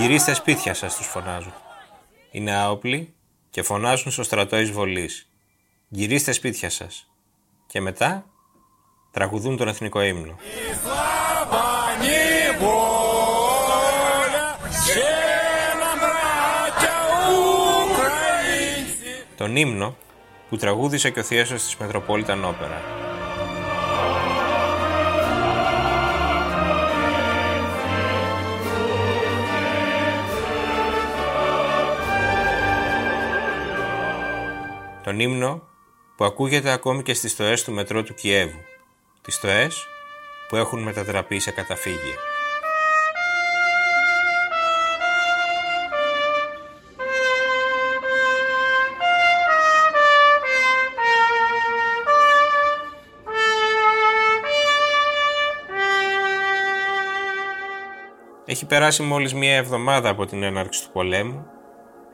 Γυρίστε σπίτια σας τους φωνάζουν. Είναι άοπλοι και φωνάζουν στο στρατό εισβολής. Γυρίστε σπίτια σας. Και μετά τραγουδούν τον εθνικό ύμνο. Τον ύμνο που τραγούδισε και ο Θίασος της Μετροπόλιταν Όπερα. Τον ύμνο που ακούγεται ακόμη και στις στοές του μετρό του Κιέβου. Τις στοές που έχουν μετατραπεί σε καταφύγια. Έχει περάσει μόλις μία εβδομάδα από την έναρξη του πολέμου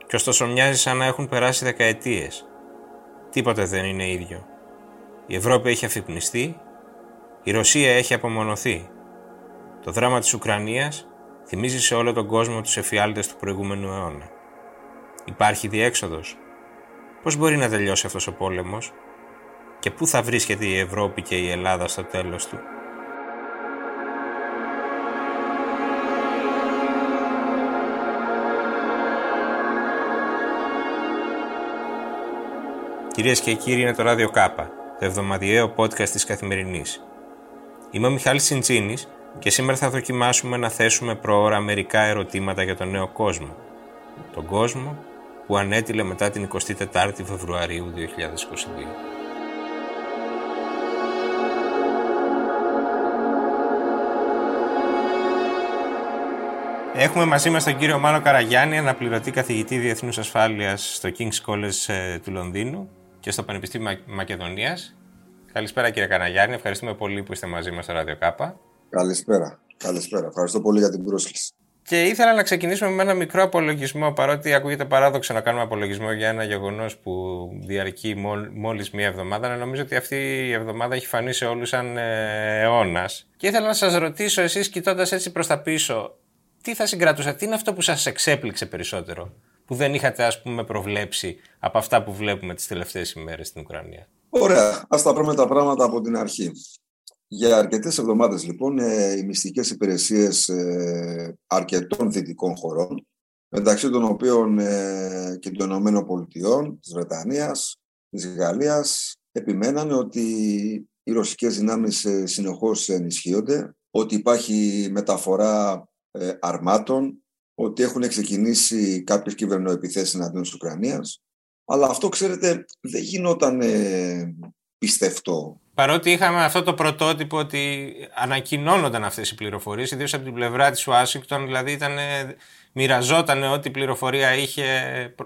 και ωστόσο μοιάζει σαν να έχουν περάσει δεκαετίες. Τίποτε δεν είναι ίδιο. Η Ευρώπη έχει αφυπνιστεί, η Ρωσία έχει απομονωθεί. Το δράμα της Ουκρανίας θυμίζει σε όλο τον κόσμο τους εφιάλτες του προηγούμενου αιώνα. Υπάρχει διέξοδος. Πώς μπορεί να τελειώσει αυτός ο πόλεμος και πού θα βρίσκεται η Ευρώπη και η Ελλάδα στο τέλος του; Κυρίες και κύριοι, είναι το ράδιο Κάπα, το εβδομαδιαίο podcast της καθημερινής. Είμαι ο Μιχάλης Τσιντσίνη και σήμερα θα δοκιμάσουμε να θέσουμε προώρα μερικά ερωτήματα για τον νέο κόσμο. Τον κόσμο που ανέτειλε μετά την 24η Φεβρουαρίου 2022. Έχουμε μαζί μας τον κύριο Μάνο Καραγιάννη, αναπληρωτή καθηγητή Διεθνούς Ασφάλειας στο King's College ε, του Λονδίνου και στο Πανεπιστήμιο Μακεδονίας. Καλησπέρα κύριε Καναγιάννη, ευχαριστούμε πολύ που είστε μαζί μας στο Ράδιο Κάπα. Καλησπέρα. Καλησπέρα. Ευχαριστώ πολύ για την πρόσκληση. Και ήθελα να ξεκινήσουμε με ένα μικρό απολογισμό, παρότι ακούγεται παράδοξο να κάνουμε απολογισμό για ένα γεγονός που διαρκεί μόλις μία εβδομάδα. Νομίζω ότι αυτή η εβδομάδα έχει φανεί σε όλους σαν ε, αιώνας. Και ήθελα να σας ρωτήσω, εσείς κοιτώντας έτσι προς τα πίσω, τι θα συγκρατούσατε, τι είναι αυτό που σας εξέπληξε περισσότερο; Που δεν είχατε ας πούμε προβλέψει από αυτά που βλέπουμε τις τελευταίες ημέρες στην Ουκρανία; Ωραία. Ας τα πούμε τα πράγματα από την αρχή. Για αρκετές εβδομάδες λοιπόν ε, οι μυστικές υπηρεσίες ε, αρκετών δυτικών χωρών μεταξύ των οποίων ε, και των Ηνωμένων Πολιτειών, της Βρετανίας, της Γαλλίας επιμέναν ότι οι ρωσικές δυνάμεις συνεχώς ενισχύονται, ότι υπάρχει μεταφορά αρμάτων ότι έχουν ξεκινήσει κάποιες κυβερνοεπιθέσεις εναντίον της Ουκρανίας. Αλλά αυτό, ξέρετε, δεν γινόταν ε, πιστευτό. Παρότι είχαμε αυτό το πρωτότυπο ότι ανακοινώνονταν αυτές οι πληροφορίες, ιδίως από την πλευρά της Ουάσιγκτον, δηλαδή ήταν, μοιραζόταν ό,τι πληροφορία είχε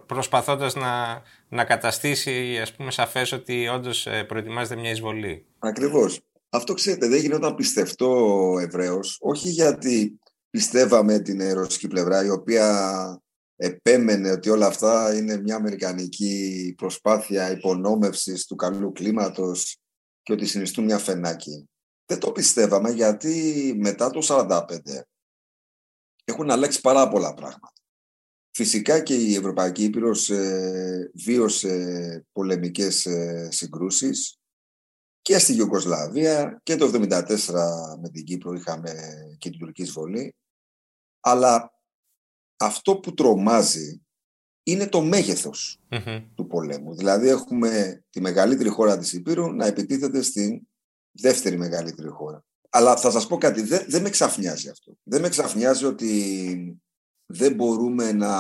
προσπαθώντας να, να καταστήσει ας πούμε σαφές ότι όντως ε, προετοιμάζεται μια εισβολή. Ακριβώς. Αυτό ξέρετε δεν γινόταν πιστευτό Εβραίος, όχι γιατί πιστεύαμε την ρωσική πλευρά η οποία επέμενε ότι όλα αυτά είναι μια αμερικανική προσπάθεια υπονόμευσης του καλού κλίματος και ότι συνιστούν μια φενάκι. Δεν το πιστεύαμε γιατί μετά το 1945 έχουν αλλάξει πάρα πολλά πράγματα. Φυσικά και η Ευρωπαϊκή Ήπειρος ε, βίωσε πολεμικές ε, συγκρούσεις και στη Ιουγκοσλαβία και το 1974 με την Κύπρο είχαμε και την τουρκική εισβολή αλλά αυτό που τρομάζει είναι το μεγεθος του πολέμου. Δηλαδή έχουμε τη μεγαλύτερη χώρα της Υπήρου να επιτίθεται στην δεύτερη μεγαλύτερη χώρα. Αλλά θα σας πω κάτι, δεν, δεν με ξαφνιάζει αυτό. Δεν με ξαφνιάζει ότι δεν μπορούμε να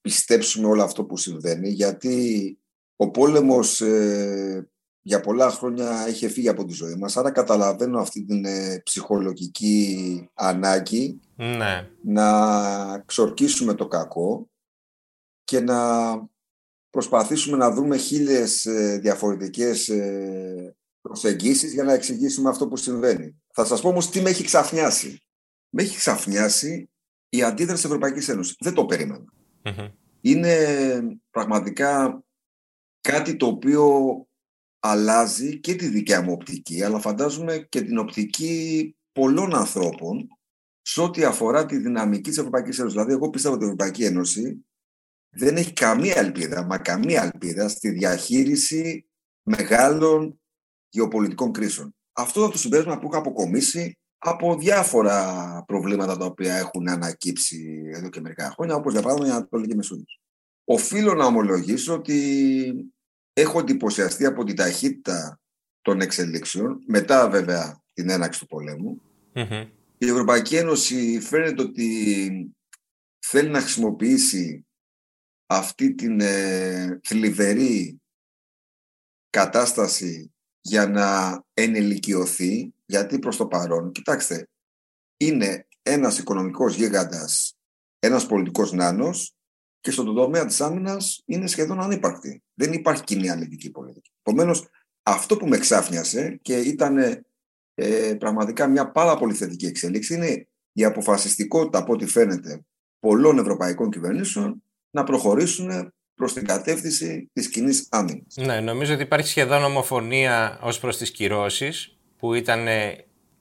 πιστέψουμε όλο αυτό που συμβαίνει γιατί ο πόλεμος ε, για πολλά χρόνια είχε φύγει από τη ζωή μας, άρα καταλαβαίνω αυτή την ε, ψυχολογική ανάγκη ναι. να ξορκίσουμε το κακό και να προσπαθήσουμε να δούμε χίλιες ε, διαφορετικές ε, προσεγγίσεις για να εξηγήσουμε αυτό που συμβαίνει. Θα σας πω όμως τι με έχει ξαφνιάσει. Με έχει ξαφνιάσει η αντίδραση της Ευρωπαϊκής Ένωσης. Δεν το περιμενα Είναι πραγματικά κάτι το οποίο αλλάζει και τη δικιά μου οπτική, αλλά φαντάζομαι και την οπτική πολλών ανθρώπων σε ό,τι αφορά τη δυναμική της Ευρωπαϊκής Ένωσης. Δηλαδή, εγώ πιστεύω ότι η Ευρωπαϊκή Ένωση δεν έχει καμία ελπίδα, μα καμία ελπίδα στη διαχείριση μεγάλων γεωπολιτικών κρίσεων. Αυτό είναι το συμπέρασμα που έχω αποκομίσει από διάφορα προβλήματα τα οποία έχουν ανακύψει εδώ και μερικά χρόνια, όπως για παράδειγμα η Ανατολική Μεσόγειος. Οφείλω να ομολογήσω ότι έχω εντυπωσιαστεί από την ταχύτητα των εξελίξεων, μετά βέβαια την έναξη του πολεμου Η Ευρωπαϊκή Ένωση φαίνεται ότι θέλει να χρησιμοποιήσει αυτή την ε, θλιβερή κατάσταση για να ενηλικιωθεί, γιατί προς το παρόν, κοιτάξτε, είναι ένας οικονομικός γίγαντας, ένας πολιτικός νάνος και στον τομέα της άμυνας είναι σχεδόν ανύπαρκτη. Δεν υπάρχει κοινή αλληλική πολιτική. Επομένως, αυτό που με ξάφνιασε και ήταν ε, πραγματικά μια πάρα πολύ θετική εξέλιξη είναι η αποφασιστικότητα από ό,τι φαίνεται πολλών ευρωπαϊκών κυβερνήσεων να προχωρήσουν προς την κατεύθυνση της κοινής άμυνας. Ναι, νομίζω ότι υπάρχει σχεδόν ομοφωνία ως προς τις κυρώσεις που ήταν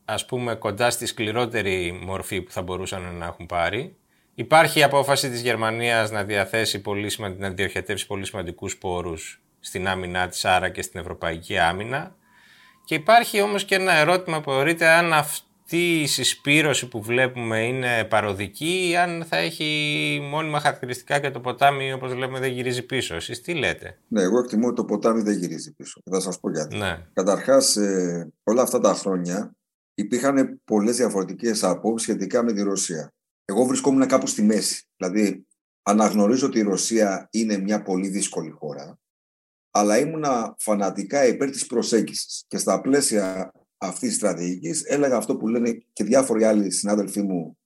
ας πούμε κοντά στη σκληρότερη μορφή που θα μπορούσαν να έχουν πάρει. Υπάρχει η απόφαση της Γερμανίας να διαθέσει πολύ να διοχετεύσει πολύ σημαντικούς πόρους στην άμυνά της, άρα και στην ευρωπαϊκή άμυνα. Και υπάρχει όμως και ένα ερώτημα που θεωρείται αν αυτό αυτή η συσπήρωση που βλέπουμε είναι παροδική ή αν θα έχει μόνιμα χαρακτηριστικά και το ποτάμι όπως λέμε δεν γυρίζει πίσω. Εσείς τι λέτε; Ναι, εγώ εκτιμώ ότι το ποτάμι δεν γυρίζει πίσω. Θα σας πω γιατί. Ναι. Καταρχάς ε, όλα αυτά τα χρόνια υπήρχαν πολλές διαφορετικές απόψεις σχετικά με τη Ρωσία. Εγώ βρισκόμουν κάπου στη μέση. Δηλαδή αναγνωρίζω ότι η Ρωσία είναι μια πολύ δύσκολη χώρα αλλά ήμουνα φανατικά υπέρ της προσέγγισης και στα πλαίσια αυτής της στρατηγικής. Έλεγα αυτό που λένε και διάφοροι άλλοι συνάδελφοί μου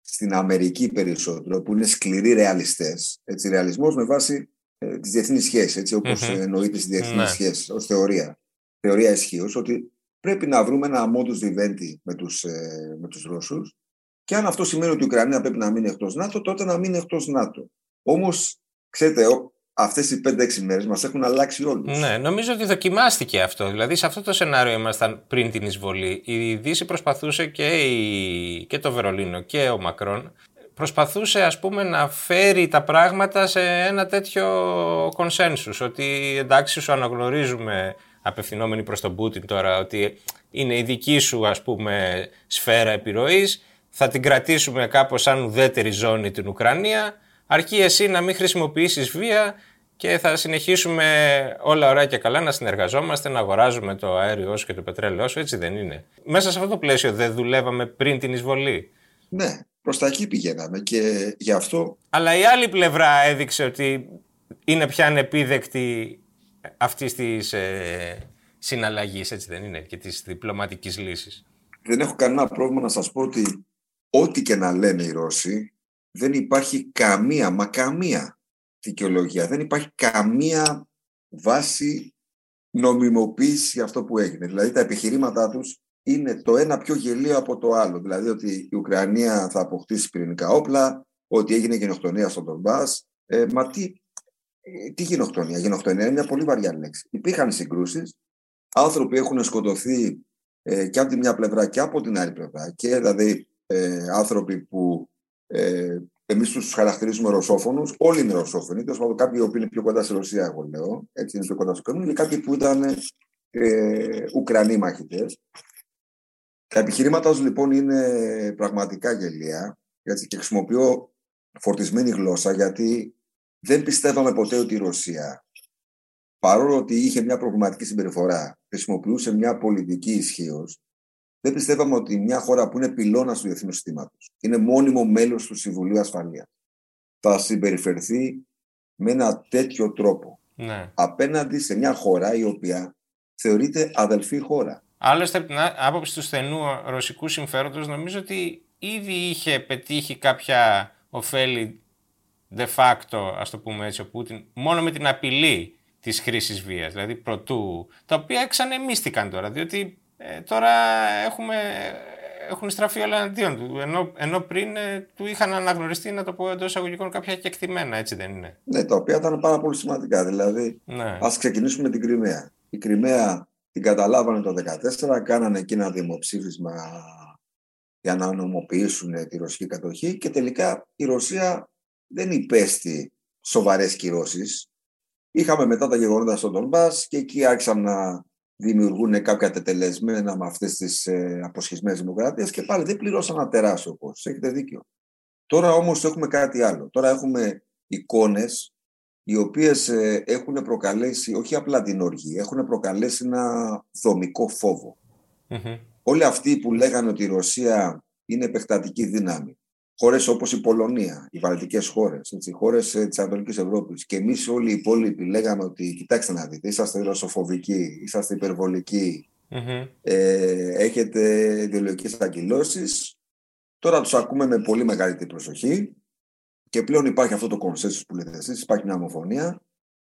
στην Αμερική περισσότερο, που είναι σκληροί ρεαλιστές. Ρεαλισμός με βάση ε, τις διεθνείς σχέσεις, έτσι όπως mm-hmm. εννοείται στις διεθνείς ναι. σχέσεις, ως θεωρία. Θεωρία ισχύως, ότι πρέπει να βρούμε ένα modus vivendi με τους ε, με τους Ρώσους. Και αν αυτό σημαίνει ότι η Ουκρανία πρέπει να μείνει εκτός ΝΑΤΟ, τότε να μείνει εκτός ΝΑΤΟ. Όμως, ξέρετε, αυτές οι 5-6 μέρες μας έχουν αλλάξει όλους. Ναι, νομίζω ότι δοκιμάστηκε αυτό. Δηλαδή σε αυτό το σενάριο ήμασταν πριν την εισβολή. Η Δύση προσπαθούσε και, η... και το Βερολίνο και ο Μακρόν προσπαθούσε ας πούμε να φέρει τα πράγματα σε ένα τέτοιο κονσένσους ότι εντάξει σου αναγνωρίζουμε απευθυνόμενοι προς τον Πούτιν τώρα ότι είναι η δική σου ας πούμε σφαίρα επιρροής θα την κρατήσουμε κάπως σαν ουδέτερη ζώνη την Ουκρανία αρκεί εσύ να μην χρησιμοποιήσεις βία και θα συνεχίσουμε όλα ωραία και καλά να συνεργαζόμαστε, να αγοράζουμε το αέριό σου και το πετρέλαιό σου, έτσι δεν είναι. Μέσα σε αυτό το πλαίσιο δεν δουλεύαμε πριν την εισβολή. Ναι, προς τα εκεί πηγαίναμε και γι' αυτό... Αλλά η άλλη πλευρά έδειξε ότι είναι πια ανεπίδεκτη αυτή της ε, συναλλαγής, έτσι δεν είναι, και της διπλωματικής λύσης. Δεν έχω κανένα πρόβλημα να σας πω ότι ό,τι και να λένε οι Ρώσοι, δεν υπάρχει καμία, μα καμία δικαιολογία. Δεν υπάρχει καμία βάση νομιμοποίηση αυτό που έγινε. Δηλαδή τα επιχειρήματά τους είναι το ένα πιο γελίο από το άλλο. Δηλαδή ότι η Ουκρανία θα αποκτήσει πυρηνικά όπλα, ότι έγινε γενοκτονία στον Ντομπάς. Ε, μα τι, ε, τι γενοκτονία. Γενοκτονία είναι μια πολύ βαριά λέξη. Υπήρχαν συγκρούσεις, άνθρωποι έχουν σκοτωθεί ε, και από τη μια πλευρά και από την άλλη πλευρά και δηλαδή ε, άνθρωποι που ε, Εμείς τους χαρακτηρίζουμε ρωσόφωνους. Όλοι είναι ρωσόφωνοι. Τέλος πάντων, κάποιοι που είναι πιο κοντά στη Ρωσία, εγώ λέω. Έτσι είναι πιο κοντά στο Κρemlin, και κάποιοι που ήταν ε, Ουκρανοί μαχητές. Τα επιχειρήματά τους λοιπόν είναι πραγματικά γελία. Έτσι, και χρησιμοποιώ φορτισμένη γλώσσα γιατί δεν πιστεύαμε ποτέ ότι η Ρωσία, παρόλο ότι είχε μια προβληματική συμπεριφορά, χρησιμοποιούσε μια πολιτική ισχύως, δεν πιστεύαμε ότι μια χώρα που είναι πυλώνας του διεθνούς συστήματος, είναι μόνιμο μέλος του Συμβουλίου Ασφαλείας, θα συμπεριφερθεί με ένα τέτοιο τρόπο ναι. απέναντι σε μια χώρα η οποία θεωρείται αδελφή χώρα. Άλλωστε, από την άποψη του στενού ρωσικού συμφέροντος, νομίζω ότι ήδη είχε πετύχει κάποια ωφέλη de facto, ας το πούμε έτσι, ο Πούτιν, μόνο με την απειλή της χρήσης βίας, δηλαδή προτού, τα οποία εξανεμίστηκαν τώρα, διότι ε, τώρα έχουμε, έχουν στραφεί όλα εναντίον του. Ενώ, ενώ πριν ε, του είχαν αναγνωριστεί, να το πω εντός εισαγωγικών, κάποια κεκτημένα, έτσι δεν είναι; Ναι, τα οποία ήταν πάρα πολύ σημαντικά. Δηλαδή, ναι. ας ξεκινήσουμε με την Κρυμαία. Η Κρυμαία την καταλάβανε το 2014, κάνανε εκεί ένα δημοψήφισμα για να νομοποιήσουν τη ρωσική κατοχή και τελικά η Ρωσία δεν υπέστη σοβαρές κυρώσεις. Είχαμε μετά τα γεγονότα στον Ντονμπάς και εκεί άρχισαν να δημιουργούν κάποια τετελεσμένα με αυτές τις ε, αποσχισμένες δημοκρατίες και πάλι δεν πληρώσαν ένα τεράστιο κόστος. Έχετε δίκιο. Τώρα όμως έχουμε κάτι άλλο. Τώρα έχουμε εικόνες οι οποίες ε, έχουν προκαλέσει όχι απλά την οργή, έχουν προκαλέσει ένα δομικό Όλοι αυτοί που λέγανε ότι η Ρωσία είναι επεκτατική δύναμη, χώρες όπως η Πολωνία, οι βαλτικές χώρες, οι χώρες ε, της Ανατολικής Ευρώπης και εμείς όλοι οι υπόλοιποι λέγαμε ότι κοιτάξτε να δείτε, είσαστε ρωσοφοβικοί, είσαστε ε, έχετε ιδεολογικές αγκυλώσει. Τώρα τους ακούμε με πολύ μεγαλύτερη προσοχή και πλέον υπάρχει αυτό το κονσένσου που λέτε εσείς, υπάρχει μια ομοφωνία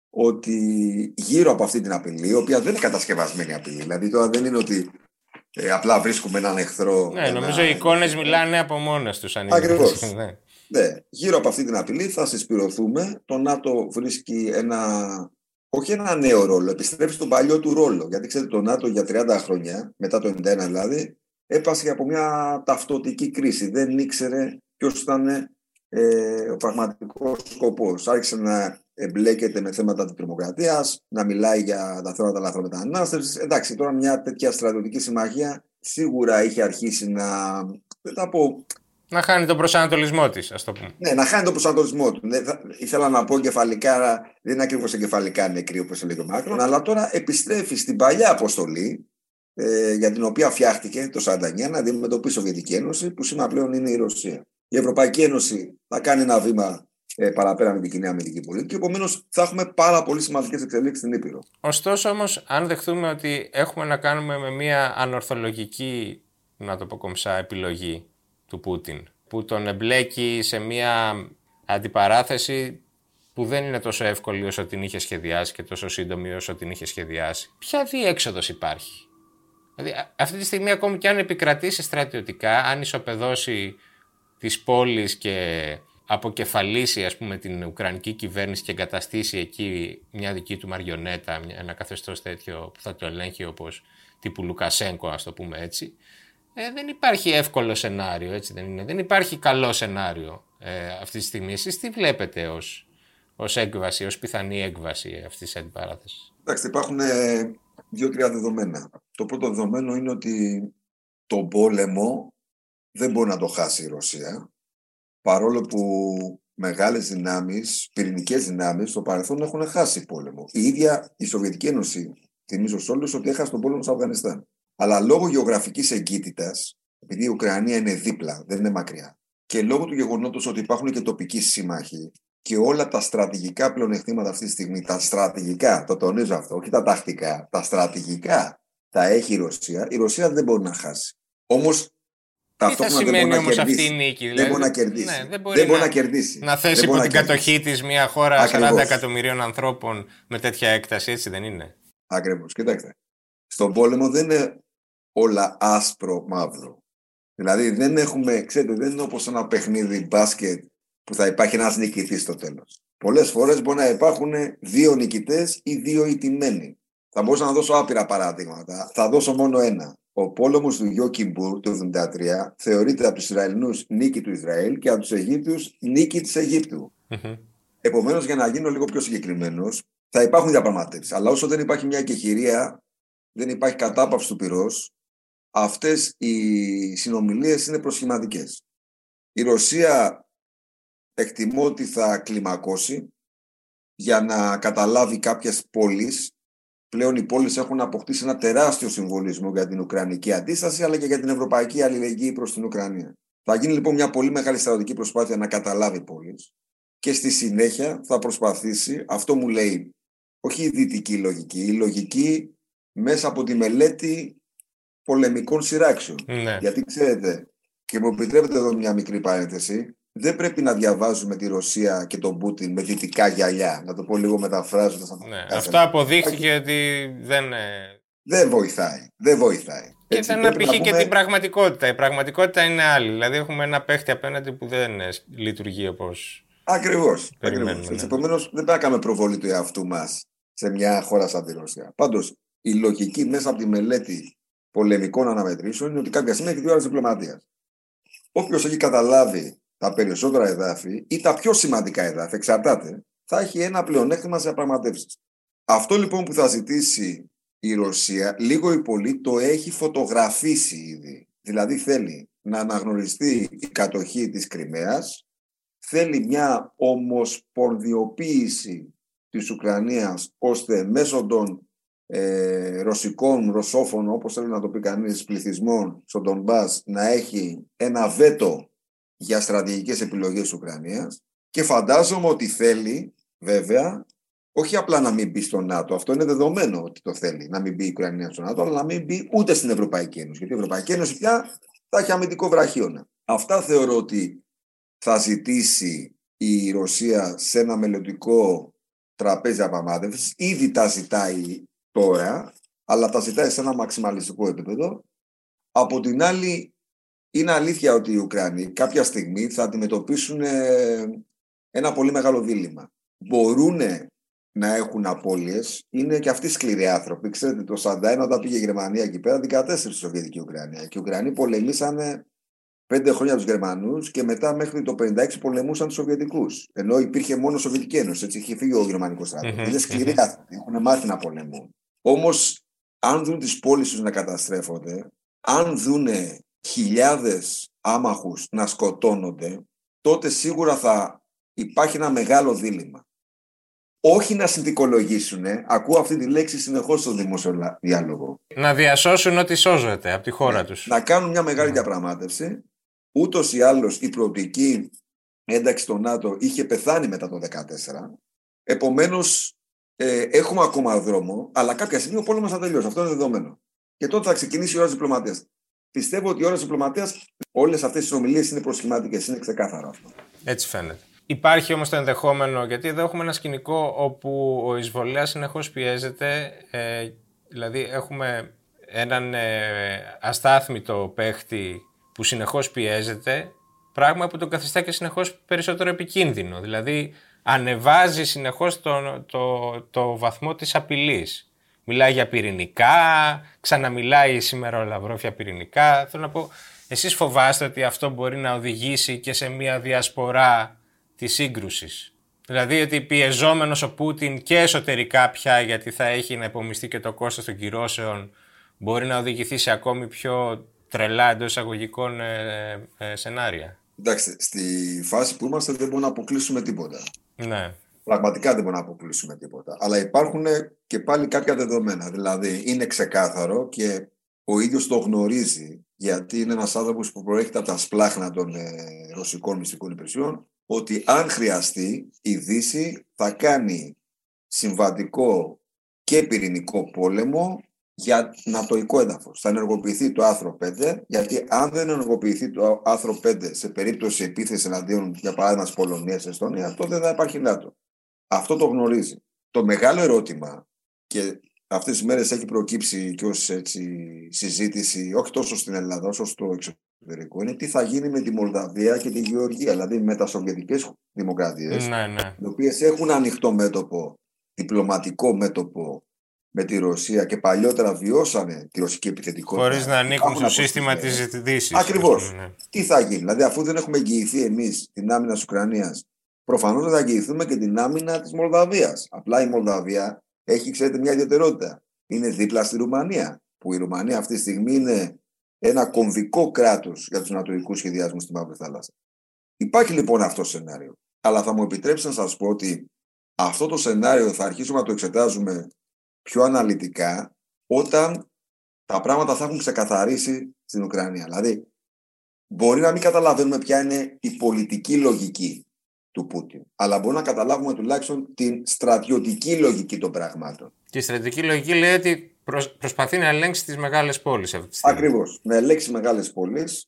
ότι γύρω από αυτή την απειλή, η οποία δεν είναι κατασκευασμένη απειλή, δηλαδή τώρα δεν είναι ότι ε, απλά βρίσκουμε έναν εχθρό. Ναι, ένα... νομίζω οι εικόνες μιλάνε από μόνες τους. Ακριβώς. ναι. ναι. Γύρω από αυτή την απειλή θα συσπηρωθούμε. Το ΝΑΤΟ βρίσκει ένα. Όχι ένα νέο ρόλο, επιστρέψει τον παλιό του ρόλο. Γιατί ξέρετε, το ΝΑΤΟ για 30 χρόνια, μετά το 1991 δηλαδή, έπασε από μια ταυτοτική κρίση. Δεν ήξερε ποιος ήταν ε, ο πραγματικός σκοπός. Άρχισε να εμπλέκεται με θέματα της τρομοκρατίας, να μιλάει για τα θέματα λαθρομετανάστευσης. Εντάξει, τώρα μια τέτοια στρατιωτική συμμαχία σίγουρα είχε αρχίσει να. Δεν θα πω. Να χάνει τον προσανατολισμό της, ας το πούμε. Ναι, να χάνει τον προσανατολισμό του. Ναι, θα, ήθελα να πω κεφαλικά, δεν είναι ακριβώς εγκεφαλικά νεκρή όπως έλεγε ο Μάκρον, αλλά τώρα επιστρέφει στην παλιά αποστολή ε, για την οποία φτιάχτηκε το 1949 να αντιμετωπίσει η Σοβιετική Ένωση, που σήμερα πλέον είναι η Ρωσία. Η Ευρωπαϊκή Ένωση θα κάνει ένα βήμα ε, παραπέρα με την κοινή αμυντική πολιτική. Επομένως, θα έχουμε πάρα πολύ σημαντικές εξελίξεις στην Ήπειρο. Ωστόσο, όμως, αν δεχτούμε ότι έχουμε να κάνουμε με μια ανορθολογική, να το πω κομψά, επιλογή του Πούτιν, που τον εμπλέκει σε μια αντιπαράθεση που δεν είναι τόσο εύκολη όσο την είχε σχεδιάσει και τόσο σύντομη όσο την είχε σχεδιάσει. Ποια διέξοδος υπάρχει; Δηλαδή, αυτή τη στιγμή, ακόμη και αν επικρατήσει στρατιωτικά, αν ισοπεδώσει τις πόλεις και αποκεφαλίσει ας πούμε την Ουκρανική κυβέρνηση και εγκαταστήσει εκεί μια δική του μαριονέτα, ένα καθεστώς τέτοιο που θα το ελέγχει όπως τύπου Λουκασέγκο ας το πούμε έτσι, ε, δεν υπάρχει εύκολο σενάριο, έτσι δεν είναι. Δεν υπάρχει καλό σενάριο ε, αυτή τη στιγμή. Εσείς τι βλέπετε ως, ως έκβαση, ως πιθανή έκβαση αυτής της αντιπαράθεσης; Εντάξει, υπάρχουν ε, δύο-τρία δεδομένα. Το πρώτο δεδομένο είναι ότι το πόλεμο δεν μπορεί να το χάσει η Ρωσία παρόλο που μεγάλες δυνάμεις, πυρηνικές δυνάμεις στο παρελθόν έχουν χάσει πόλεμο. Η ίδια η Σοβιετική Ένωση, θυμίζω σε όλους, ότι έχασε τον πόλεμο στο Αφγανιστάν. Αλλά λόγω γεωγραφικής εγκύτητας, επειδή η Ουκρανία είναι δίπλα, δεν είναι μακριά, και λόγω του γεγονότος ότι υπάρχουν και τοπικοί σύμμαχοι και όλα τα στρατηγικά πλεονεκτήματα αυτή τη στιγμή, τα στρατηγικά, το τονίζω αυτό, όχι τα τακτικά, τα στρατηγικά τα έχει η Ρωσία, η Ρωσία δεν μπορεί να χάσει. Όμως τι θα σημαίνει όμως αυτή η νίκη, δηλαδή; Δεν μπορεί να κερδίσει. Ναι, δεν μπορεί, δεν μπορεί να, να, κερδίσει. Να θέσει υπό την κατοχή της μια χώρα Ακριβώς. 40 εκατομμυρίων ανθρώπων με τέτοια έκταση, έτσι δεν είναι; Ακριβώς. Κοιτάξτε. Στον πόλεμο δεν είναι όλα άσπρο μαύρο. Δηλαδή δεν έχουμε, ξέρετε, δεν είναι όπως ένα παιχνίδι μπάσκετ που θα υπάρχει ένας νικητής στο τέλος. Πολλές φορές μπορεί να υπάρχουν δύο νικητές ή δύο ηττημένοι. Θα μπορούσα να δώσω άπειρα παράδειγματα. Θα δώσω μόνο ένα. Ο πόλεμος του Γιώκιμπουρ του 1973 θεωρείται από τους Ισραηλινούς νίκη του Ισραήλ και από τους Αιγύπτιους νίκη της Αιγύπτου. Mm-hmm. Επομένως, για να γίνω λίγο πιο συγκεκριμένος, θα υπάρχουν διαπραγματεύσεις. Αλλά όσο δεν υπάρχει μια κεχηρία, δεν υπάρχει κατάπαυση του πυρός, αυτές οι συνομιλίες είναι προσχηματικές. Η Ρωσία εκτιμώ ότι θα κλιμακώσει για να καταλάβει κάποιες πόλεις Πλέον οι πόλεις έχουν αποκτήσει ένα τεράστιο συμβολισμό για την Ουκρανική αντίσταση αλλά και για την ευρωπαϊκή αλληλεγγύη προς την Ουκρανία. Θα γίνει λοιπόν μια πολύ μεγάλη στρατιωτική προσπάθεια να καταλάβει πόλεις και στη συνέχεια θα προσπαθήσει, αυτό μου λέει όχι η δυτική λογική, η λογική μέσα από τη μελέτη πολεμικών σειράξεων. Ναι. Γιατί ξέρετε, και μου επιτρέπετε εδώ μια μικρή παρένθεση, δεν πρέπει να διαβάζουμε τη Ρωσία και τον Πούτιν με δυτικά γυαλιά. Να το πω λίγο μεταφράζοντας. Ναι, αυτό αποδείχθηκε ότι δεν. Ε, δεν βοηθάει. Δεν βοηθάει. Και Έτσι, δεν απηχεί πούμε... και την πραγματικότητα. Η πραγματικότητα είναι άλλη. Δηλαδή, έχουμε ένα παίχτη απέναντι που δεν ε, λειτουργεί όπως. Ακριβώς. Ναι. Επομένως, δεν πρέπει να κάνουμε προβολή του εαυτού μας σε μια χώρα σαν τη Ρωσία. Πάντως, η λογική μέσα από τη μελέτη πολεμικών αναμετρήσεων είναι ότι κάποια στιγμή έχει δύο ώρες διπλωματίας. όποιος έχει καταλάβει τα περισσότερα εδάφη ή τα πιο σημαντικά εδάφη, εξαρτάται, θα έχει ένα πλεονέκτημα σε διαπραγματεύσει. Αυτό λοιπόν που θα ζητήσει η Ρωσία, λίγο ή πολύ, το έχει φωτογραφίσει ήδη. Δηλαδή θέλει να αναγνωριστεί η κατοχή της Κρυμαίας, θέλει μια ομοσπονδιοποίηση της Ουκρανίας, ώστε μέσω των ε, ρωσικών, ρωσόφων, όπως θέλει να το πει κανείς, πληθυσμών στον Ντομπάς, να έχει ένα βέτο για στρατηγικές επιλογές της Ουκρανίας και φαντάζομαι ότι θέλει, βέβαια, όχι απλά να μην μπει στο ΝΑΤΟ, αυτό είναι δεδομένο ότι το θέλει, να μην μπει η Ουκρανία στο ΝΑΤΟ, αλλά να μην μπει ούτε στην Ευρωπαϊκή Ένωση. Γιατί η Ευρωπαϊκή Ένωση πια θα έχει αμυντικό βραχίωνα. Αυτά θεωρώ ότι θα ζητήσει η Ρωσία σε ένα μελλοντικό τραπέζι διαπραγμάτευση. Ήδη τα ζητάει τώρα, αλλά τα ζητάει σε ένα μαξιμαλιστικό επίπεδο. Από την άλλη, είναι αλήθεια ότι οι Ουκρανοί κάποια στιγμή θα αντιμετωπίσουν ε, ένα πολύ μεγάλο δίλημα. Μπορούν να έχουν απώλειες, είναι και αυτοί σκληροί άνθρωποι. Ξέρετε, το 41 όταν πήγε η Γερμανία εκεί πέρα, 14 στη Σοβιετική Ουκρανία. Και οι Ουκρανοί πολεμήσανε πέντε χρόνια τους Γερμανούς και μετά μέχρι το 56 πολεμούσαν τους Σοβιετικούς. Ενώ υπήρχε μόνο Σοβιετική Ένωση. Έτσι είχε φύγει ο Γερμανικός στρατός. Είναι σκληροί άνθρωποι. Έχουν μάθει να πολεμούν. Όμως, αν δουν τις πόλει τους να καταστρέφονται, αν δουν χιλιάδες άμαχους να σκοτώνονται, τότε σίγουρα θα υπάρχει ένα μεγάλο δίλημα όχι να συνθηκολογήσουν, ακούω αυτή τη λέξη συνεχώς στο δημόσιο διάλογο. Να διασώσουν ό,τι σώζεται από τη χώρα ναι. τους. Να κάνουν μια μεγάλη ναι. διαπραγμάτευση. Ούτως ή άλλως η προοπτική ένταξη στο ΝΑΤΟ είχε πεθάνει μετά το 2014. Επομένως ε, έχουμε ακόμα δρόμο, αλλά κάποια στιγμή ο πόλεμος θα τελειώσει. Αυτό είναι δεδομένο. Και τότε θα ξεκινήσει η ώρα της διπλωματίας. Πιστεύω ότι η ώρα της διπλωματίας όλες αυτές οι ομιλίες είναι προσχηματικές, είναι ξεκάθαρο αυτό. Έτσι φαίνεται. Υπάρχει όμως το ενδεχόμενο, γιατί εδώ έχουμε ένα σκηνικό όπου ο εισβολέας συνεχώς πιέζεται, ε, δηλαδή έχουμε έναν ε, αστάθμητο παίχτη που συνεχώς πιέζεται, πράγμα που τον καθιστά και συνεχώς περισσότερο επικίνδυνο. Δηλαδή ανεβάζει συνεχώς το, το, το βαθμό της απειλής. Μιλάει για πυρηνικά, ξαναμιλάει σήμερα ο Λαυρόφ για πυρηνικά. Θέλω να πω, εσείς φοβάστε ότι αυτό μπορεί να οδηγήσει και σε μια διασπορά Της σύγκρουσης; Δηλαδή ότι πιεζόμενος ο Πούτιν και εσωτερικά πια γιατί θα έχει να υπομειστεί και το κόστος των κυρώσεων μπορεί να οδηγηθεί σε ακόμη πιο τρελά εντός εισαγωγικών ε, ε, σενάρια; Εντάξει, στη φάση που είμαστε δεν μπορούμε να αποκλείσουμε τίποτα. Ναι. Πραγματικά δεν μπορούμε να αποκλείσουμε τίποτα. Αλλά υπάρχουν και πάλι κάποια δεδομένα. Δηλαδή είναι ξεκάθαρο και ο ίδιος το γνωρίζει γιατί είναι ένας άνθρωπος που προέρχεται από τα σπλάχνα των ε, ρωσικών μυστικών υπηρεσιών ότι αν χρειαστεί η Δύση θα κάνει συμβατικό και πυρηνικό πόλεμο για νατοϊκό έδαφος. Θα ενεργοποιηθεί το άρθρο 5, γιατί αν δεν ενεργοποιηθεί το άρθρο 5 σε περίπτωση επίθεσης εναντίον, για παράδειγμα, της Πολωνίας, Εστονίας, τότε δεν θα υπάρχει ΝΑΤΟ. Αυτό το γνωρίζει. Το μεγάλο ερώτημα, και αυτές τις μέρες έχει προκύψει και ως συζήτηση, όχι τόσο στην Ελλάδα, όσο στο εξωτερικό είναι τι θα γίνει με τη Μολδαβία και τη Γεωργία, δηλαδή με τα Σοβιετικές δημοκρατίες, ναι, ναι. οι οποίες έχουν ανοιχτό μέτωπο, διπλωματικό μέτωπο με τη Ρωσία και παλιότερα βιώσανε τη ρωσική επιθετικότητα. Χωρίς να ανήκουν στο σύστημα της Δύση. Ακριβώς. Ναι. Τι θα γίνει, δηλαδή αφού δεν έχουμε εγγυηθεί εμείς την άμυνα της Ουκρανίας, προφανώς θα εγγυηθούμε και την άμυνα της Μολδαβίας. Απλά η Μολδαβία έχει, ξέρετε, μια ιδιαιτερότητα. Είναι δίπλα στη Ρουμανία. Που η Ρουμανία αυτή τη στιγμή είναι ένα κομβικό κράτος για τους ανατολικού σχεδιασμούς στη Μαύρη Θάλασσα. Υπάρχει λοιπόν αυτό το σενάριο. Αλλά θα μου επιτρέψει να σας πω ότι αυτό το σενάριο θα αρχίσουμε να το εξετάζουμε πιο αναλυτικά όταν τα πράγματα θα έχουν ξεκαθαρίσει στην Ουκρανία. Δηλαδή, μπορεί να μην καταλαβαίνουμε ποια είναι η πολιτική λογική του Πούτιν, αλλά μπορούμε να καταλάβουμε τουλάχιστον την στρατιωτική λογική των πραγμάτων. Και η στρατιωτική λογική λέει ότι προσπαθεί να ελέγξει τις μεγάλες πόλεις αυτή τη στιγμή. Ακριβώς. Να ελέγξει μεγάλες πόλεις,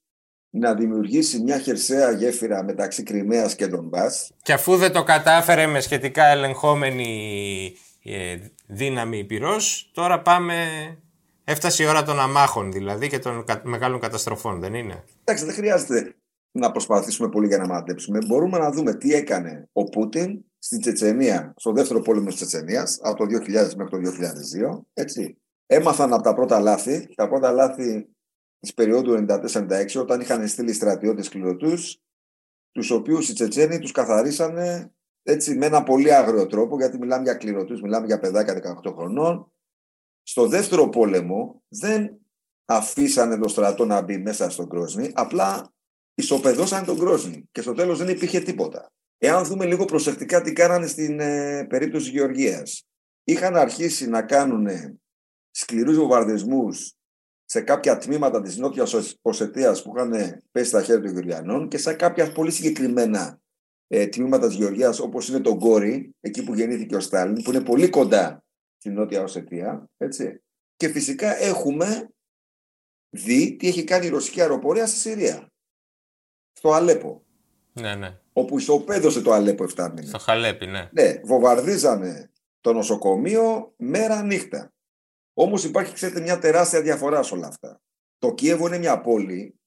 να δημιουργήσει μια χερσαία γέφυρα μεταξύ Κρυμαίας και Ντομπάς. Και αφού δεν το κατάφερε με σχετικά ελεγχόμενη ε, δύναμη πυρός, τώρα πάμε... Έφτασε η ώρα των αμάχων δηλαδή και των μεγάλων καταστροφών, δεν είναι; Εντάξει, δεν χρειάζεται να προσπαθήσουμε πολύ για να μαντέψουμε. Μπορούμε να δούμε τι έκανε ο Πούτιν στην Τσετσενία, στο δεύτερο πόλεμο της Τσετσενίας, από το 2000 μέχρι το 2002, έτσι έμαθαν από τα πρώτα λάθη. Τα πρώτα λάθη της περίοδου 94-96 όταν είχαν στείλει στρατιώτες κληρωτούς τους οποίους οι Τσετσένοι τους καθαρίσανε έτσι με ένα πολύ άγριο τρόπο γιατί μιλάμε για κληρωτούς, μιλάμε για παιδάκια 18 χρονών. Στο δεύτερο πόλεμο δεν αφήσανε το στρατό να μπει μέσα στον Κρόσνη, απλά ισοπεδώσαν τον Κρόσνη και στο τέλος δεν υπήρχε τίποτα. Εάν δούμε λίγο προσεκτικά τι κάνανε στην ε, περίπτωση Γεωργίας. Είχαν αρχίσει να κάνουν σκληρούς βομβαρδισμούς σε κάποια τμήματα της Νότιας Οσετίας που είχαν πέσει στα χέρια των Γεωργιανών και σε κάποια πολύ συγκεκριμένα ε, τμήματα της Γεωργίας όπως είναι το Γκόρι, εκεί που γεννήθηκε ο Στάλιν, που είναι πολύ κοντά στην Νότια Οσετία. Έτσι. Και φυσικά έχουμε δει τι έχει κάνει η ρωσική αεροπορία στη Συρία. Στο Αλέπο. Ναι, ναι. Όπου ισοπαίδωσε το Αλέπο 7 μήνες. Στο Χαλέπι, ναι. Ναι, βομβαρδίζανε το νοσοκομείο μέρα νύχτα. Όμως υπάρχει, ξέρετε, μια τεράστια διαφορά σε όλα αυτά. Το Κίεβο είναι μια πόλη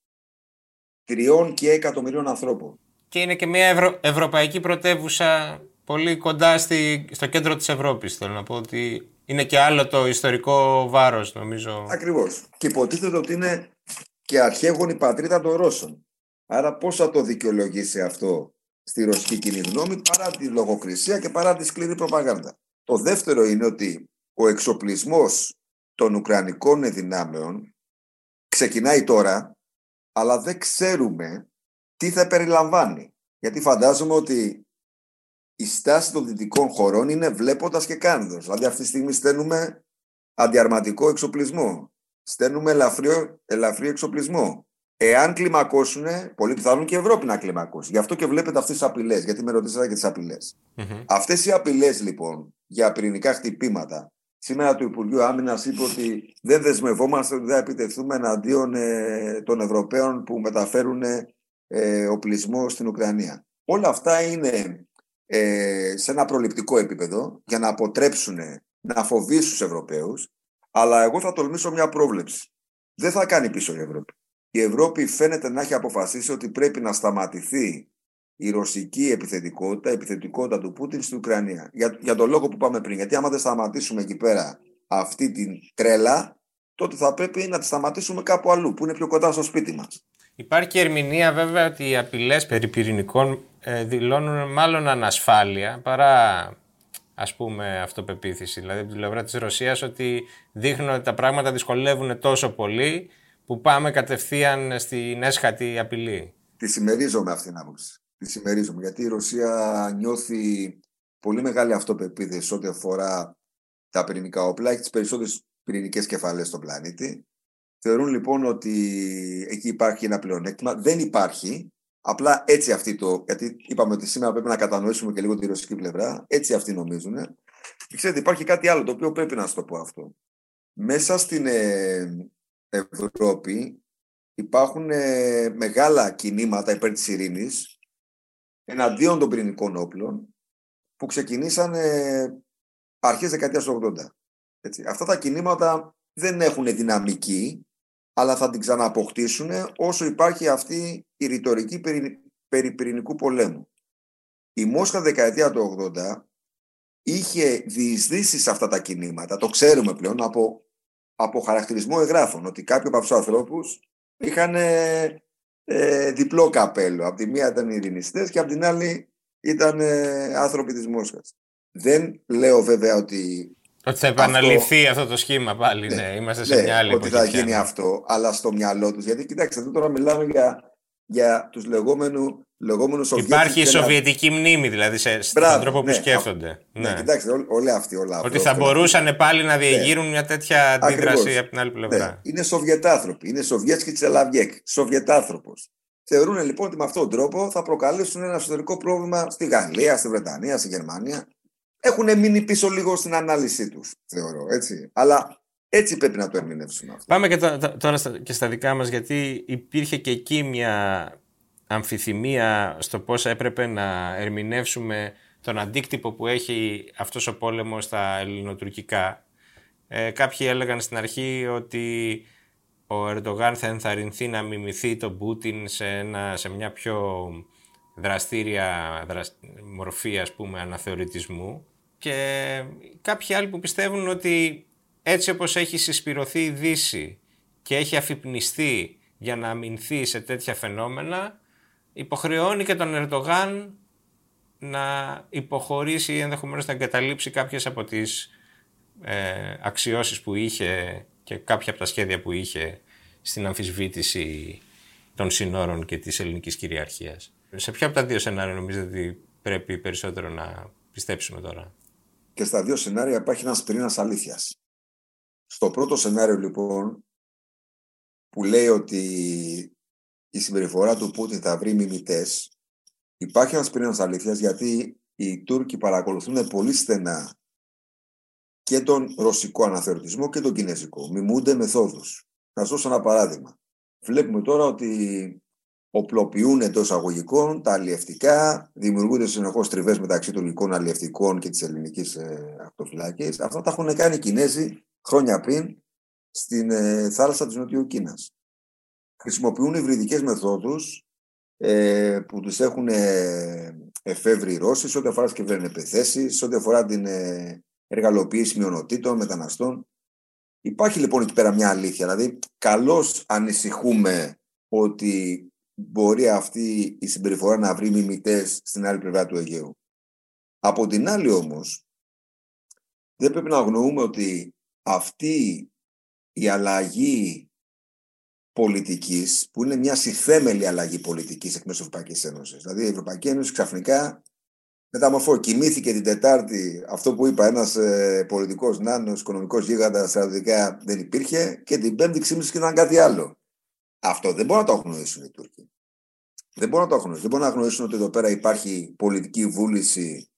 τριών και εκατομμυρίων ανθρώπων. Και είναι και μια ευρωπαϊκή πρωτεύουσα πολύ κοντά στη, στο κέντρο της Ευρώπης. Θέλω να πω ότι είναι και άλλο το ιστορικό βάρος νομίζω. Ακριβώς. Και υποτίθεται ότι είναι και αρχαίγονη πατρίδα των Ρώσων. Άρα πώς θα το δικαιολογήσει αυτό στη ρωσική κοινή γνώμη παρά τη λογοκρισία και παρά τη σκληρή προπαγάνδα; Το δεύτερο είναι ότι ο εξοπλισμός των Ουκρανικών δυνάμεων ξεκινάει τώρα, αλλά δεν ξέρουμε τι θα περιλαμβάνει. Γιατί φαντάζομαι ότι η στάση των δυτικών χωρών είναι βλέποντας και κάνοντας. Δηλαδή αυτή τη στιγμή στέλνουμε αντιαρματικό εξοπλισμό. Στέλνουμε ελαφρύ, ελαφρύ εξοπλισμό. Εάν κλιμακώσουν, πολύ πιθανόν και η Ευρώπη να κλιμακώσει. Γι' αυτό και βλέπετε αυτές τις απειλές, γιατί με ρωτήσατε για τις απειλές. Mm-hmm. Αυτές οι απειλές λοιπόν για πυρηνικά χτυπήματα. Σήμερα το Υπουργείο Άμυνας είπε ότι δεν δεσμευόμαστε ότι θα επιτεθούμε εναντίον ε, των Ευρωπαίων που μεταφέρουν ε, οπλισμό στην Ουκρανία. Όλα αυτά είναι ε, σε ένα προληπτικό επίπεδο για να αποτρέψουν να φοβήσουν τους Ευρωπαίους. Αλλά εγώ θα τολμήσω μια πρόβλεψη. Δεν θα κάνει πίσω η Ευρώπη. Η Ευρώπη φαίνεται να έχει αποφασίσει ότι πρέπει να σταματηθεί η ρωσική επιθετικότητα, η επιθετικότητα του Πούτιν στην Ουκρανία. Για, για τον λόγο που πάμε πριν. Γιατί άμα δεν σταματήσουμε εκεί πέρα αυτή την τρέλα, τότε θα πρέπει να τη σταματήσουμε κάπου αλλού, που είναι πιο κοντά στο σπίτι μας. Υπάρχει και ερμηνεία βέβαια ότι οι απειλές περί πυρηνικών ε, δηλώνουν μάλλον ανασφάλεια παρά ας πούμε αυτοπεποίθηση. Δηλαδή από την πλευρά της Ρωσίας ότι δείχνουν ότι τα πράγματα δυσκολεύουν τόσο πολύ που πάμε κατευθείαν στην έσχατη απειλή. Τη συμμερίζομαι αυτήν την άποψη. Τη συμμερίζομαι γιατί η Ρωσία νιώθει πολύ μεγάλη αυτοπεποίθηση ό,τι αφορά τα πυρηνικά όπλα. Έχει τις περισσότερες πυρηνικές κεφαλές στον πλανήτη. Θεωρούν λοιπόν ότι εκεί υπάρχει ένα πλεονέκτημα. Δεν υπάρχει. Απλά έτσι αυτοί το. Γιατί είπαμε ότι σήμερα πρέπει να κατανοήσουμε και λίγο τη ρωσική πλευρά. Έτσι αυτοί νομίζουν. Και ξέρετε, υπάρχει κάτι άλλο το οποίο πρέπει να σα το πω αυτό. Μέσα στην ε, Ευρώπη υπάρχουν ε, μεγάλα κινήματα υπέρ της ειρήνης εναντίον των πυρηνικών όπλων που ξεκινήσαν ε, αρχές δεκαετίας του 80. Έτσι. Αυτά τα κινήματα δεν έχουν δυναμική αλλά θα την ξανααποκτήσουν όσο υπάρχει αυτή η ρητορική περί, περί πυρηνικού πολέμου. Η Μόσχα δεκαετία του 80 είχε διεισδύσει σε αυτά τα κινήματα, το ξέρουμε πλέον από, από χαρακτηρισμό εγγράφων, ότι κάποιοι από αυτούς τους ανθρώπους είχαν ε, ε, διπλό καπέλο. Από τη μία ήταν ειρηνιστές και από την άλλη ήταν ε, άνθρωποι της Μόσχας. Δεν λέω βέβαια ότι ότι θα επαναληφθεί αυτό, αυτό το σχήμα πάλι, ναι. ναι. Είμαστε σε ναι, μια άλλη Ότι θα γίνει αυτό, αλλά στο μυαλό τους. Γιατί κοιτάξτε, εδώ τώρα μιλάμε για, για τους λεγόμενου λεγόμενους Υπάρχει η σοβιετική μνήμη δηλαδή σε, στον τρόπο που ναι, σκέφτονται. Ναι, ναι. κοιτάξτε, ό, όλοι αυτοί. Όλα Ότι θα μπορούσαν πάλι να διεγείρουν ναι. μια τέτοια αντίδραση Ακριβώς. από την άλλη πλευρά. Ναι. Είναι Σοβιετάνθρωποι. Είναι Σοβιέτσκι Τσελαβιέκ. Σοβιετάνθρωπος. Θεωρούν λοιπόν ότι με αυτόν τον τρόπο θα προκαλέσουν ένα εσωτερικό πρόβλημα στη Γαλλία, στη Βρετανία, στη Γερμανία έχουν μείνει πίσω λίγο στην ανάλυση τους, θεωρώ. Έτσι. Αλλά έτσι πρέπει να το ερμηνεύσουμε αυτό. Πάμε και τώρα και στα δικά μας, γιατί υπήρχε και εκεί μια αμφιθυμία στο πώς έπρεπε να ερμηνεύσουμε τον αντίκτυπο που έχει αυτός ο πόλεμος στα ελληνοτουρκικά. Ε, κάποιοι έλεγαν στην αρχή ότι ο Ερντογάν θα ενθαρρυνθεί να μιμηθεί τον Πούτιν σε, ένα, σε μια πιο δραστήρια μορφή ας πούμε αναθεωρητισμού και κάποιοι άλλοι που πιστεύουν ότι έτσι όπως έχει συσπηρωθεί η Δύση και έχει αφυπνιστεί για να αμυνθεί σε τέτοια φαινόμενα, υποχρεώνει και τον Ερντογάν να υποχωρήσει ή ενδεχομένως να εγκαταλείψει κάποιες από τις ε, αξιώσεις που είχε και κάποια από τα σχέδια που είχε στην αμφισβήτηση των συνόρων και της ελληνικής κυριαρχίας. Σε ποια από τα δύο σενάρια νομίζετε ότι πρέπει περισσότερο να πιστέψουμε τώρα; Και στα δύο σενάρια υπάρχει ένας πυρήνας αλήθειας. Στο πρώτο σενάριο λοιπόν που λέει ότι η συμπεριφορά του Πούτιν θα βρει μιμητές υπάρχει ένας πυρήνας αλήθειας γιατί οι Τούρκοι παρακολουθούν πολύ στενά και τον ρωσικό αναθεωρητισμό και τον κινέζικο. Μιμούνται μεθόδους. Να σας δώσω ένα παράδειγμα. Βλέπουμε τώρα ότι οπλοποιούν εντός αγωγικών τα αλλιευτικά, δημιουργούνται συνεχώς τριβές μεταξύ τουρκικών αλλιευτικών και της ελληνικής ε, ακτοφυλάκης. Αυτά τα έχουν κάνει οι Κινέζοι χρόνια πριν στην ε, θάλασσα της Νοτιού Κίνας. Χρησιμοποιούν υβριδικές μεθόδους ε, που τους έχουν ε, εφεύρει οι Ρώσοι σε ό,τι αφορά τις επιθέσεις, σε ό,τι αφορά την ε, εργαλοποίηση μειονοτήτων, μεταναστών. Υπάρχει λοιπόν εκεί πέρα μια αλήθεια. Δηλαδή, καλώς ανησυχούμε ότι μπορεί αυτή η συμπεριφορά να βρει μιμητές στην άλλη πλευρά του Αιγαίου. Από την άλλη όμως, δεν πρέπει να αγνοούμε ότι αυτή η αλλαγή πολιτικής, που είναι μια συθέμελη αλλαγή πολιτικής εκ μέσω Ευρωπαϊκής Ένωσης. Δηλαδή η Ευρωπαϊκή Ένωση ξαφνικά μεταμορφώ, κοιμήθηκε την Τετάρτη αυτό που είπα, ένας ε, πολιτικός νάνος, οικονομικός γίγαντας, στρατιωτικά δεν υπήρχε και την Πέμπτη ξύμισε και ήταν κάτι άλλο. Αυτό δεν μπορούν να το αγνοήσουν οι Τούρκοι. Δεν μπορούν να το αγνοήσουν. Δεν μπορούν να γνωρίσουν ότι εδώ πέρα υπάρχει πολιτική βούληση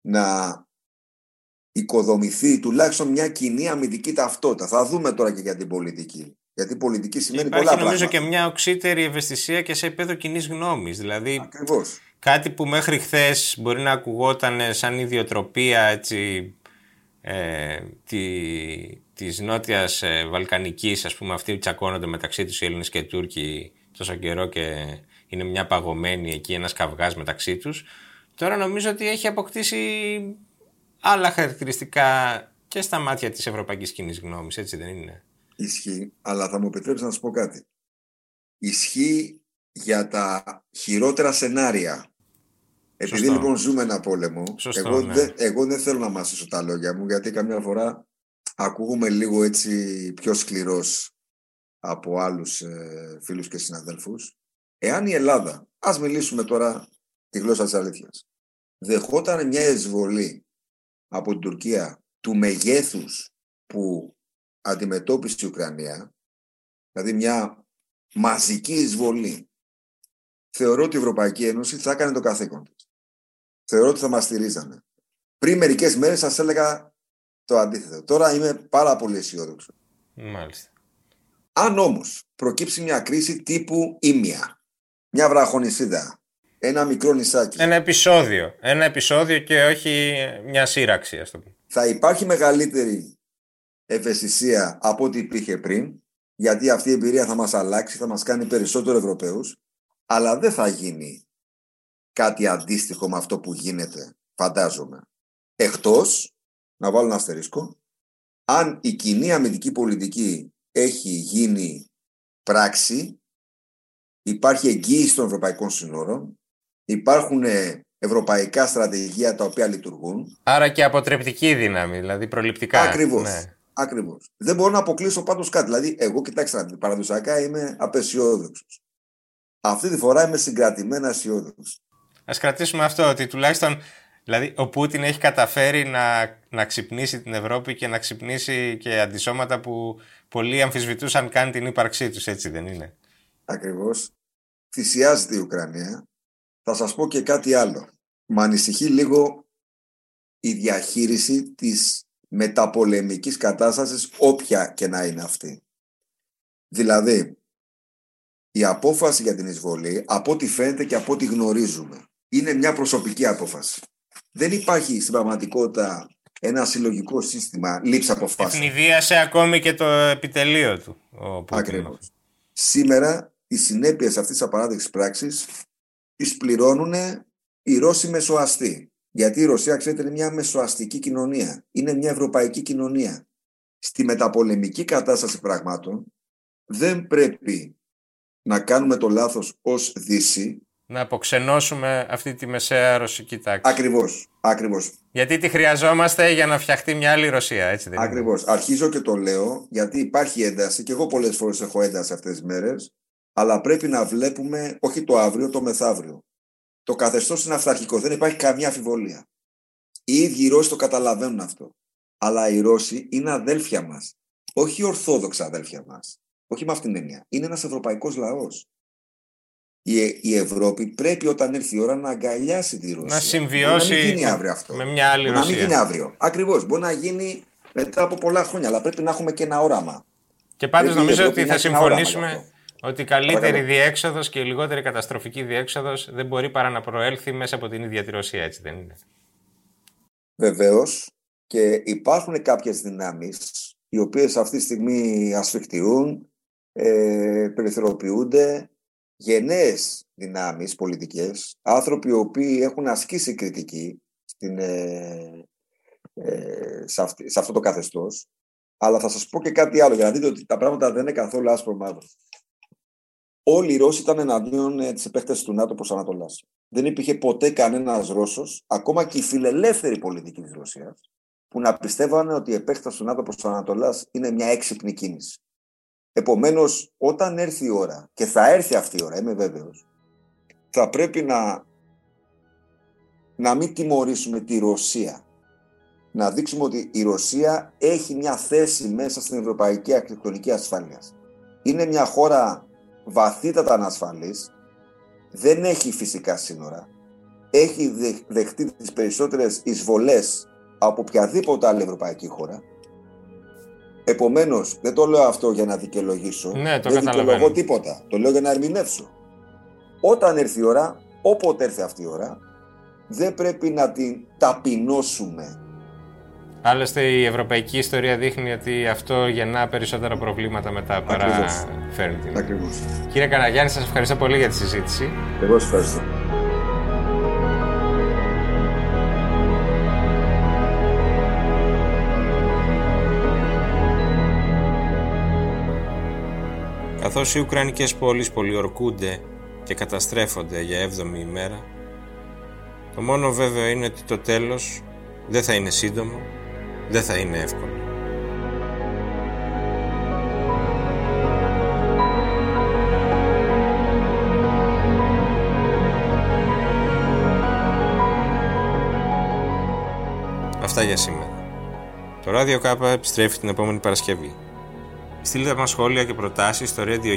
να οικοδομηθεί τουλάχιστον μια κοινή αμυντική ταυτότητα. Θα δούμε τώρα και για την πολιτική. Γιατί η πολιτική σημαίνει Υπάρχει, πολλά νομίζω πράγματα. και μια οξύτερη ευαισθησία και σε επίπεδο κοινής γνώμης. Δηλαδή, Ακριβώς. κάτι που μέχρι χθες μπορεί να ακουγόταν σαν ιδιοτροπία έτσι, ε, τη, της νότιας ε, Βαλκανικής, ας πούμε, αυτοί που τσακώνονται μεταξύ τους οι Έλληνες και οι Τούρκοι τόσο καιρό και είναι μια παγωμένη εκεί, ένας καυγάς μεταξύ τους. Τώρα νομίζω ότι έχει αποκτήσει άλλα χαρακτηριστικά και στα μάτια της ευρωπαϊκής κοινής γνώμης, έτσι δεν είναι; Ισχύει, αλλά θα μου επιτρέψεις να σα πω κάτι. Ισχύει για τα χειρότερα σενάρια. Επειδή Σωστό. λοιπόν ζούμε ένα πόλεμο, Σωστό, εγώ, ναι. δεν, εγώ δεν θέλω να μασίσω τα λόγια μου, γιατί καμιά φορά ακούγουμε λίγο έτσι πιο σκληρός από άλλους ε, φίλους και συναδέλφους. Εάν η Ελλάδα, ας μιλήσουμε τώρα τη γλώσσα της αλήθειας, δεχόταν μια εισβολή από την Τουρκία του μεγέθους που αντιμετώπισε η Ουκρανία, δηλαδή μια μαζική εισβολή, θεωρώ ότι η Ευρωπαϊκή Ένωση θα έκανε το καθήκον της. Θεωρώ ότι θα μας στηρίζανε. Πριν μερικές μέρες σας έλεγα το αντίθετο. Τώρα είμαι πάρα πολύ αισιόδοξο. Μάλιστα. Αν όμως προκύψει μια κρίση τύπου ήμια, μια βραχονισίδα, ένα μικρό νησάκι, Ένα επεισόδιο. Ένα επεισόδιο και όχι μια σύραξη, ας το πούμε. θα υπάρχει μεγαλύτερη ευαισθησία από ό,τι υπήρχε πριν, γιατί αυτή η εμπειρία θα μας αλλάξει, θα μας κάνει περισσότερο Ευρωπαίους, αλλά δεν θα γίνει κάτι αντίστοιχο με αυτό που γίνεται, φαντάζομαι. Εκτός, να βάλω ένα αστερίσκο, αν η κοινή αμυντική πολιτική έχει γίνει πράξη, υπάρχει εγγύηση των ευρωπαϊκών συνόρων, υπάρχουν ε, ευρωπαϊκά στρατηγία τα οποία λειτουργούν, Άρα και αποτρεπτική δύναμη, δηλαδή προληπτικά. Ακριβώς. Ναι. Ακριβώς. Δεν μπορώ να αποκλείσω πάντως κάτι. Δηλαδή, εγώ, κοιτάξτε, παραδοσιακά είμαι απεσιόδοξος. Αυτή τη φορά είμαι συγκρατημένα αισιόδοξος. Α κρατήσουμε αυτό, ότι τουλάχιστον δηλαδή, ο Πούτιν έχει καταφέρει να, να ξυπνήσει την Ευρώπη και να ξυπνήσει και αντισώματα που πολλοί αμφισβητούσαν καν την ύπαρξή τους, έτσι δεν είναι; Ακριβώς. Θυσιάζεται η Ουκρανία. Θα σας πω και κάτι άλλο. Με ανησυχεί λίγο η διαχείριση της μεταπολεμικής κατάστασης όποια και να είναι αυτή. Δηλαδή, η απόφαση για την εισβολή, από ό,τι φαίνεται και από ό,τι γνωρίζουμε, είναι μια προσωπική απόφαση. Δεν υπάρχει στην πραγματικότητα ένα συλλογικό σύστημα λήψης αποφάσεων. Ευνηδίασε ακόμη και το επιτελείο του. Ο Πούτιν. Ακριβώς. Σήμερα οι συνέπειες αυτής της απαράδεκτης πράξης τις πληρώνουν οι Ρώσοι μεσοαστοί. Γιατί η Ρωσία, ξέρετε, είναι μια μεσοαστική κοινωνία. Είναι μια ευρωπαϊκή κοινωνία. Στη μεταπολεμική κατάσταση πραγμάτων, δεν πρέπει να κάνουμε το λάθος ως Δύση. Να αποξενώσουμε αυτή τη μεσαία ρωσική τάξη. Ακριβώς, ακριβώς. Γιατί τη χρειαζόμαστε για να φτιαχτεί μια άλλη Ρωσία, έτσι δεν Ακριβώς. Αρχίζω και το λέω, γιατί υπάρχει ένταση και εγώ πολλές φορές έχω ένταση αυτές τις μέρες, αλλά πρέπει να βλέπουμε όχι το αύριο, το μεθαύριο. Το καθεστώς είναι αυταρχικό, δεν υπάρχει καμία αμφιβολία. Οι ίδιοι οι Ρώσοι το καταλαβαίνουν αυτό. Αλλά οι Ρώσοι είναι αδέλφια μας. Όχι ορθόδοξα αδέλφια μας. Όχι με αυτήν την έννοια. Είναι ένας ευρωπαϊκός λαός. Η, η Ευρώπη πρέπει όταν έρθει η ώρα να αγκαλιάσει τη Ρωσία. Να συμβιώσει να μην γίνει αύριο αυτό. με μια άλλη Ρωσία. Να μην γίνει αύριο. Ακριβώς. Μπορεί να γίνει μετά από πολλά χρόνια, αλλά πρέπει να έχουμε και ένα όραμα. Και πάντως νομίζω ότι θα συμφωνήσουμε ότι η καλύτερη διέξοδος και η λιγότερη καταστροφική διέξοδος δεν μπορεί παρά να προέλθει μέσα από την ίδια τη Ρωσία, έτσι δεν είναι; Βεβαίως. Και υπάρχουν κάποιες δυνάμεις οι οποίες αυτή τη στιγμή ασφιχτιούν, ε, περιθωριοποιούνται, γενναίες δυνάμεις πολιτικές, άνθρωποι οι οποίοι έχουν ασκήσει κριτική στην, ε, ε, σε, σε αυτό το καθεστώς. Αλλά θα σας πω και κάτι άλλο για να δείτε ότι τα πράγματα δεν είναι καθόλου άσπρο μαύρο. Όλοι οι Ρώσοι ήταν εναντίον ε, της επέκτασης του ΝΑΤΟ προς Ανατολάς. Δεν υπήρχε ποτέ κανένας Ρώσος, ακόμα και η φιλελεύθερη πολιτική της Ρωσίας, που να πιστεύανε ότι η επέκταση του ΝΑΤΟ προς Ανατολάς είναι μια έξυπνη κίνηση. Επομένως, όταν έρθει η ώρα, και θα έρθει αυτή η ώρα, είμαι βέβαιος, θα πρέπει να, να μην τιμωρήσουμε τη Ρωσία. Να δείξουμε ότι η Ρωσία έχει μια θέση μέσα στην ευρωπαϊκή αρχιτεκτονική ασφάλειας. Είναι μια χώρα βαθύτατα ανασφαλής, δεν έχει φυσικά σύνορα, έχει δεχτεί τις περισσότερες εισβολές από οποιαδήποτε άλλη ευρωπαϊκή χώρα. Επομένως, δεν το λέω αυτό για να δικαιολογήσω, ναι, το δεν δικαιολογώ τίποτα, το λέω για να ερμηνεύσω. Όταν έρθει η ώρα, όποτε έρθει αυτή η ώρα, δεν πρέπει να την ταπεινώσουμε Άλλωστε η ευρωπαϊκή ιστορία δείχνει ότι αυτό γεννά περισσότερα προβλήματα μετά παρά φέρνει την. Ακριβώς. Κύριε Καναγιάννη, σας ευχαριστώ πολύ για τη συζήτηση. Εγώ σας ευχαριστώ. Καθώς οι Ουκρανικές πόλεις πολιορκούνται και καταστρέφονται για 7η ημέρα, το μόνο βέβαιο είναι ότι το τέλος δεν θα είναι σύντομο δεν θα είναι εύκολο. Αυτά για σήμερα. Το ράδιο Κάπα επιστρέφει την επόμενη Παρασκευή. Στείλτε μας σχόλια και προτάσεις στο radio